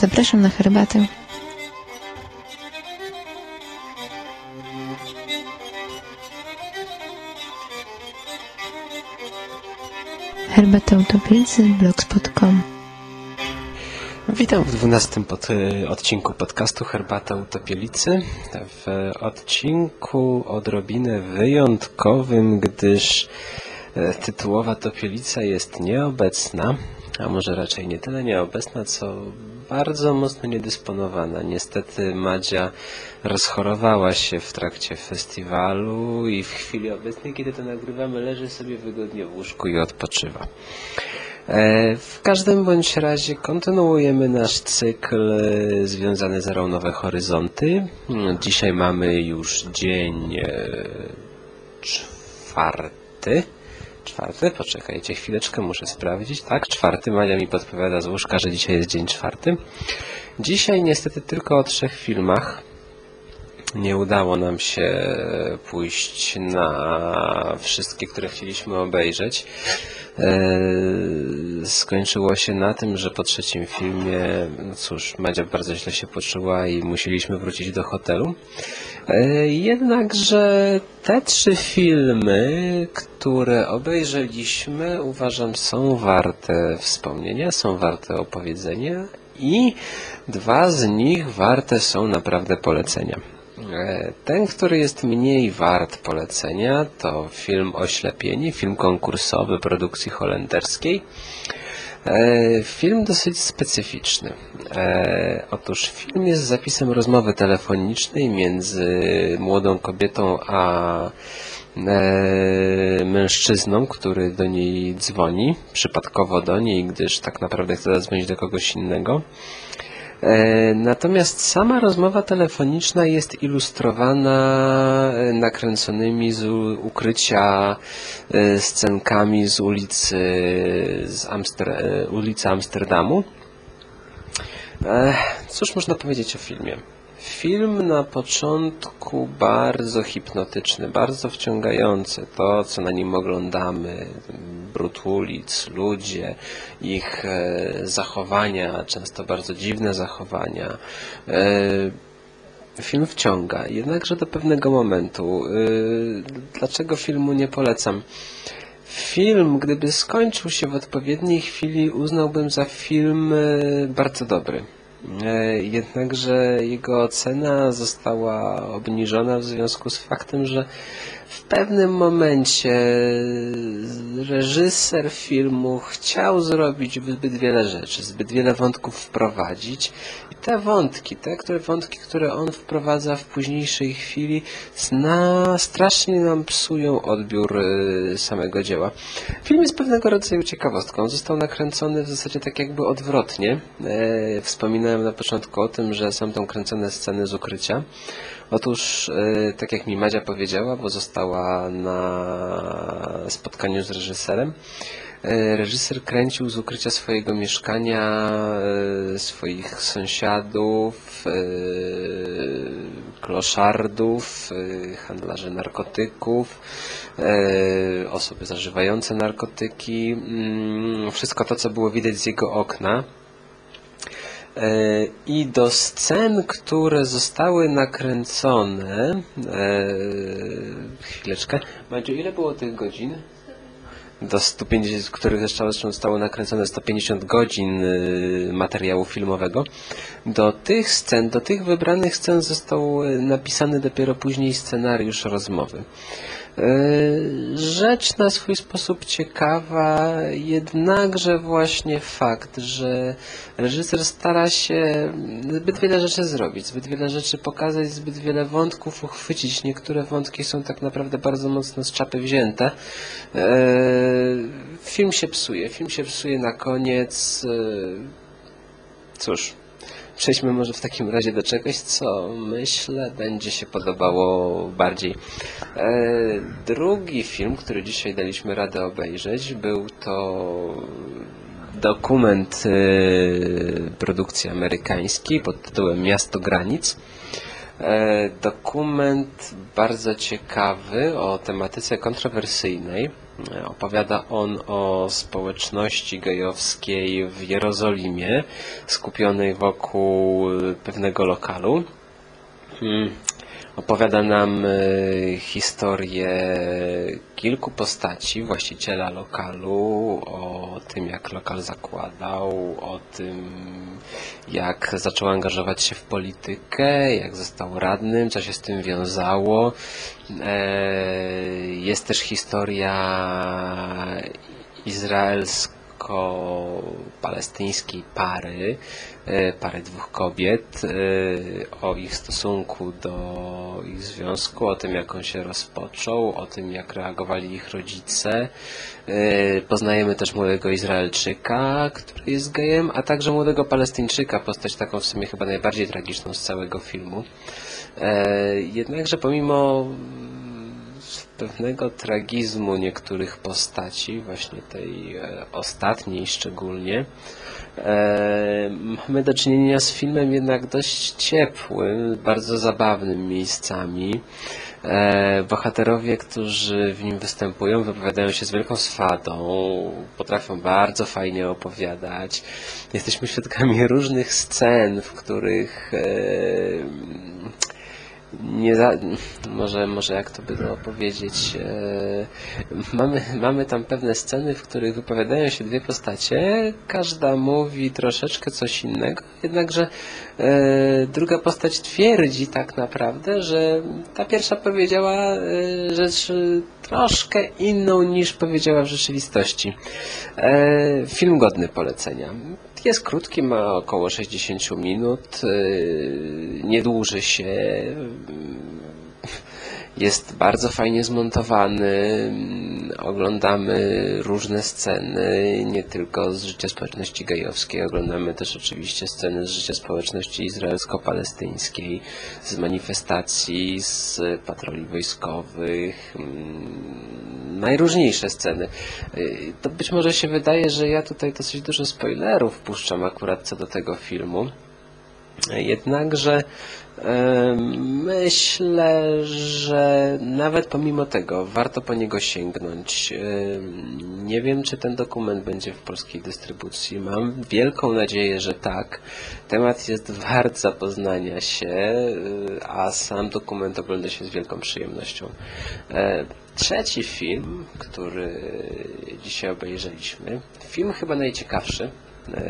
Zapraszam na herbatę. Herbata Utopicy, blogspot.com Witam w dwunastym pod, y, odcinku podcastu Herbata Utopielicy. W odcinku odrobinę wyjątkowym, gdyż e, tytułowa topielica jest nieobecna, a może raczej nie tyle nieobecna, co bardzo mocno niedysponowana. Niestety Madzia rozchorowała się w trakcie festiwalu i w chwili obecnej, kiedy to nagrywamy, leży sobie wygodnie w łóżku i odpoczywa. E, w każdym bądź razie kontynuujemy nasz cykl e, związany z Erą Nowe Horyzonty. Dzisiaj mamy już dzień e, czwarty. Czwarty? Poczekajcie chwileczkę, muszę sprawdzić. Tak, czwarty. Mania mi podpowiada z łóżka, że dzisiaj jest dzień czwarty. Dzisiaj niestety tylko o trzech filmach. Nie udało nam się pójść na wszystkie, które chcieliśmy obejrzeć. Skończyło się na tym, że po trzecim filmie, no cóż, Madzia bardzo źle się poczuła i musieliśmy wrócić do hotelu. Jednakże te trzy filmy, które obejrzeliśmy, uważam są warte wspomnienia, są warte opowiedzenia i dwa z nich warte są naprawdę polecenia. Ten, który jest mniej wart polecenia, to film Oślepieni, film konkursowy produkcji holenderskiej. Film dosyć specyficzny. Otóż film jest zapisem rozmowy telefonicznej między młodą kobietą a mężczyzną, który do niej dzwoni, przypadkowo do niej, gdyż tak naprawdę chce zadzwonić do kogoś innego. Natomiast sama rozmowa telefoniczna jest ilustrowana nakręconymi z ukrycia scenkami z ulicy, z Amster ulicy Amsterdamu. Cóż można powiedzieć o filmie? Film na początku bardzo hipnotyczny, bardzo wciągający. To, co na nim oglądamy, brud ulic, ludzie, ich zachowania, często bardzo dziwne zachowania. Film wciąga, jednakże do pewnego momentu. Dlaczego filmu nie polecam? Film, gdyby skończył się w odpowiedniej chwili, uznałbym za film bardzo dobry. Jednakże jego ocena została obniżona w związku z faktem, że w pewnym momencie reżyser filmu chciał zrobić zbyt wiele rzeczy, zbyt wiele wątków wprowadzić i te wątki, te które, wątki, które on wprowadza w późniejszej chwili na, strasznie nam psują odbiór samego dzieła. Film jest pewnego rodzaju ciekawostką. Został nakręcony w zasadzie tak jakby odwrotnie. Wspominałem na początku o tym, że są tam kręcone sceny z ukrycia. Otóż, tak jak mi Madzia powiedziała, bo została na spotkaniu z reżyserem, reżyser kręcił z ukrycia swojego mieszkania, swoich sąsiadów, kloszardów, handlarzy narkotyków, osoby zażywające narkotyki, wszystko to, co było widać z jego okna. I do scen, które zostały nakręcone, chwileczkę, Madziu, ile było tych godzin? Do 150, z których zresztą zostało nakręcone 150 godzin materiału filmowego. Do tych scen, do tych wybranych scen został napisany dopiero później scenariusz rozmowy. Rzecz na swój sposób ciekawa, jednakże właśnie fakt, że reżyser stara się zbyt wiele rzeczy zrobić, zbyt wiele rzeczy pokazać, zbyt wiele wątków uchwycić. Niektóre wątki są tak naprawdę bardzo mocno z czapy wzięte. Film się psuje, film się psuje na koniec. Cóż, przejdźmy może w takim razie do czegoś, co myślę będzie się podobało bardziej. Drugi film, który dzisiaj daliśmy radę obejrzeć, był to dokument produkcji amerykańskiej pod tytułem Miasto Granic. E, dokument bardzo ciekawy o tematyce kontrowersyjnej. E, opowiada on o społeczności gejowskiej w Jerozolimie, skupionej wokół pewnego lokalu. Opowiada nam e, historię kilku postaci, właściciela lokalu, o tym jak lokal zakładał, o tym jak zaczął angażować się w politykę, jak został radnym, co się z tym wiązało. E, jest też historia izraelska izraelsko-palestyńskiej pary, e, pary dwóch kobiet, e, o ich stosunku do ich związku, o tym jak on się rozpoczął, o tym jak reagowali ich rodzice. E, poznajemy też młodego Izraelczyka, który jest gejem, a także młodego Palestyńczyka, postać taką w sumie chyba najbardziej tragiczną z całego filmu. Jednakże pomimo pewnego tragizmu niektórych postaci, właśnie tej e, ostatniej szczególnie, e, mamy do czynienia z filmem jednak dość ciepłym, bardzo zabawnym miejscami. E, bohaterowie, którzy w nim występują, wypowiadają się z wielką swadą, potrafią bardzo fajnie opowiadać. Jesteśmy świadkami różnych scen, w których nie za, może, może jak to by to powiedzieć, e, mamy, mamy tam pewne sceny, w których wypowiadają się dwie postacie, każda mówi troszeczkę coś innego, jednakże e, druga postać twierdzi tak naprawdę, że ta pierwsza powiedziała e, rzecz troszkę inną niż powiedziała w rzeczywistości. E, film godny polecenia. Jest krótki, ma około 60 minut, y, nie dłuży się, jest bardzo fajnie zmontowany, oglądamy różne sceny, nie tylko z życia społeczności gejowskiej, oglądamy też oczywiście sceny z życia społeczności izraelsko-palestyńskiej, z manifestacji, z patroli wojskowych, najróżniejsze sceny. Y, to być może się wydaje, że ja tutaj dosyć dużo spoilerów puszczam akurat co do tego filmu. Jednakże myślę, że nawet pomimo tego warto po niego sięgnąć. Nie wiem, czy ten dokument będzie w polskiej dystrybucji. Mam wielką nadzieję, że tak. Temat jest wart zapoznania się, y, a sam dokument ogląda się z wielką przyjemnością. Trzeci film, który dzisiaj obejrzeliśmy, film chyba najciekawszy, e,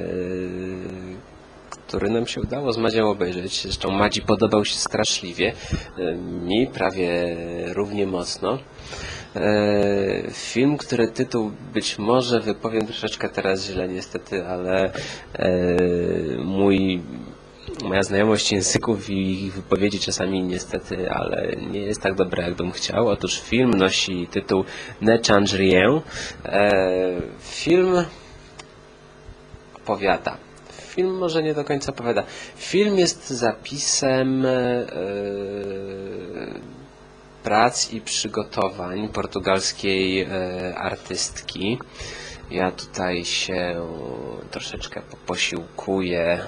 który nam się udało z Madzią obejrzeć. Zresztą Madzi podobał się straszliwie, e, mi prawie równie mocno. E, film, który tytuł być może wypowiem troszeczkę teraz źle niestety, ale mój moja znajomość języków i ich wypowiedzi czasami niestety, ale nie jest tak dobra, jak bym chciał. Otóż film nosi tytuł Ne Change Rien. E, film opowiada. Film może nie do końca opowiada. Film jest zapisem e, prac i przygotowań portugalskiej e, artystki. Ja tutaj się troszeczkę posiłkuję e,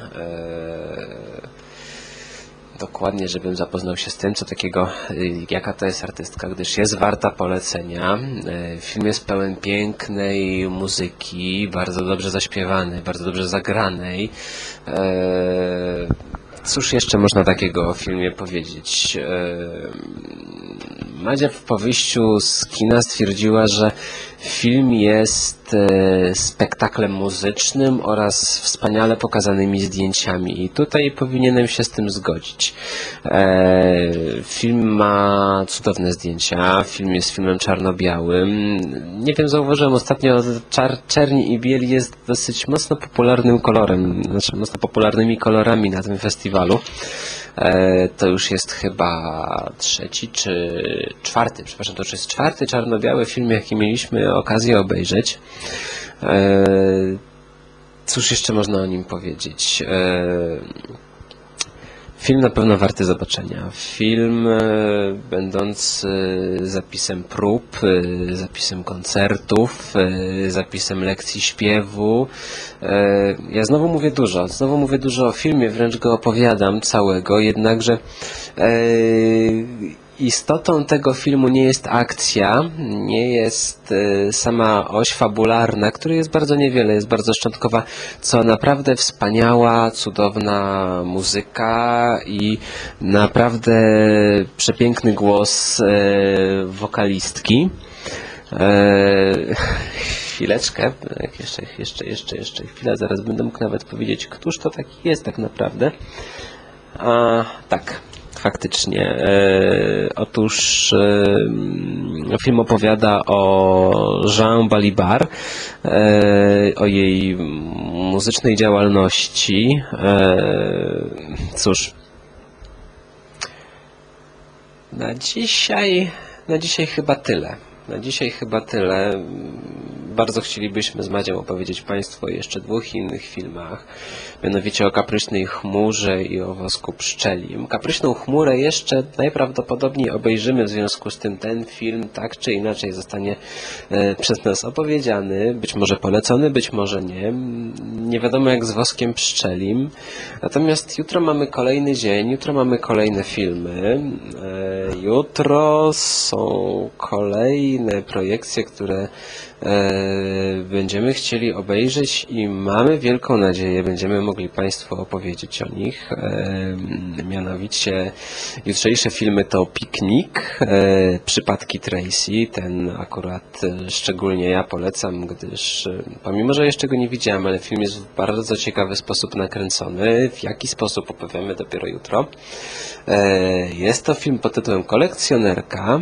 dokładnie, żebym zapoznał się z tym, co takiego, e, jaka to jest artystka, gdyż jest warta polecenia. E, film jest pełen pięknej muzyki, bardzo dobrze zaśpiewanej, bardzo dobrze zagranej. Cóż jeszcze można takiego o filmie powiedzieć? Madzia po wyjściu z kina stwierdziła, że film jest E, spektaklem muzycznym oraz wspaniale pokazanymi zdjęciami. I tutaj powinienem się z tym zgodzić. E, film ma cudowne zdjęcia. Film jest filmem czarno-białym. Nie wiem, zauważyłem ostatnio, czar, czerni i biel jest dosyć mocno popularnym kolorem, znaczy mocno popularnymi kolorami na tym festiwalu. E, to już jest chyba trzeci czy czwarty, przepraszam, to już jest czwarty czarno-biały film, jaki mieliśmy okazję obejrzeć. E, cóż jeszcze można o nim powiedzieć? E, Film na pewno warty zobaczenia. Film e, będący zapisem prób, zapisem koncertów, zapisem lekcji śpiewu. Ja znowu mówię dużo, znowu mówię dużo o filmie, wręcz go opowiadam całego, jednakże istotą tego filmu nie jest akcja, nie jest y, sama oś fabularna, której jest bardzo niewiele, jest bardzo szczątkowa, co naprawdę wspaniała, cudowna muzyka i naprawdę przepiękny głos y, wokalistki. E, chwileczkę, jeszcze, jeszcze, jeszcze, jeszcze chwilę, zaraz będę mógł nawet powiedzieć, któż to taki jest tak naprawdę. A, tak, faktycznie. E, otóż e, film opowiada o Jean Balibar, e, o jej muzycznej działalności. Cóż, na dzisiaj, na dzisiaj chyba tyle. Na dzisiaj chyba tyle. Bardzo chcielibyśmy z Madzią opowiedzieć Państwu o jeszcze dwóch innych filmach mianowicie o kapryśnej chmurze i o wosku pszczelim. Kapryśną chmurę jeszcze najprawdopodobniej obejrzymy, w związku z tym ten film tak czy inaczej zostanie e, przez nas opowiedziany, być może polecony, być może nie. Nie wiadomo jak z woskiem pszczelim. Natomiast jutro mamy kolejny dzień, jutro mamy kolejne filmy. E, jutro są kolejne projekcje, które będziemy chcieli obejrzeć i mamy wielką nadzieję, będziemy mogli Państwu opowiedzieć o nich. Mianowicie jutrzejsze filmy to Piknik, e, Przypadki Tracy. Ten akurat e, szczególnie ja polecam, gdyż e, pomimo, że jeszcze go nie widziałem, ale film jest w bardzo ciekawy sposób nakręcony. W jaki sposób opowiemy dopiero jutro. Jest to film pod tytułem Kolekcjonerka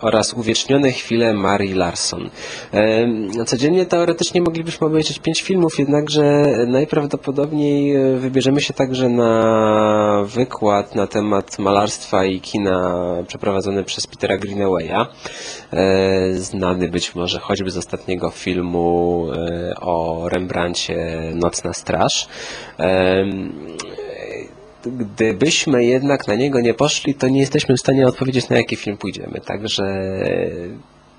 oraz Uwiecznione chwile Marii Larson. Codziennie teoretycznie moglibyśmy obejrzeć pięć filmów, jednakże najprawdopodobniej e, wybierzemy się także na wykład na temat malarstwa i kina przeprowadzony przez Petera Greenawaya, e, znany być może choćby z ostatniego filmu e, o Rembrandcie Nocna Straż. Gdybyśmy jednak na niego nie poszli, to nie jesteśmy w stanie odpowiedzieć, na jaki film pójdziemy. Także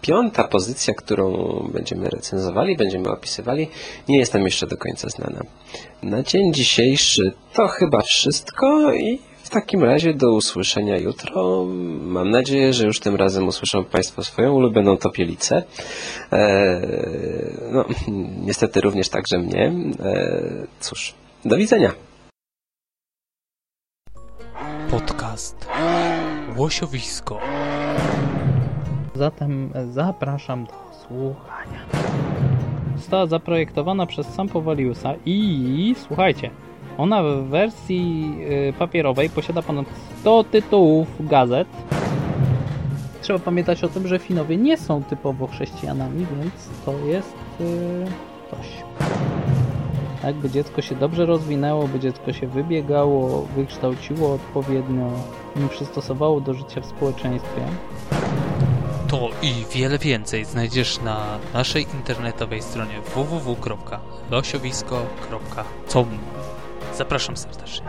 piąta pozycja, którą będziemy recenzowali, będziemy opisywali, nie jest nam jeszcze do końca znana. Na dzień dzisiejszy to chyba wszystko i w takim razie do usłyszenia jutro. Mam nadzieję, że już tym razem usłyszą Państwo swoją ulubioną topielicę. Eee, no, niestety również także mnie. Eee, cóż, do widzenia. Podcast Łosiowisko Zatem zapraszam do słuchania. Została zaprojektowana przez Sampo Valiusa i słuchajcie, ona w wersji y, papierowej posiada ponad 100 tytułów gazet. Trzeba pamiętać o tym, że Finowie nie są typowo chrześcijanami, więc to jest yy, coś. Tak, by dziecko się dobrze rozwinęło, by dziecko się wybiegało, wykształciło odpowiednio, przystosowało do życia w społeczeństwie. To i wiele więcej znajdziesz na naszej internetowej stronie www.losiowisko.com. Zapraszam serdecznie.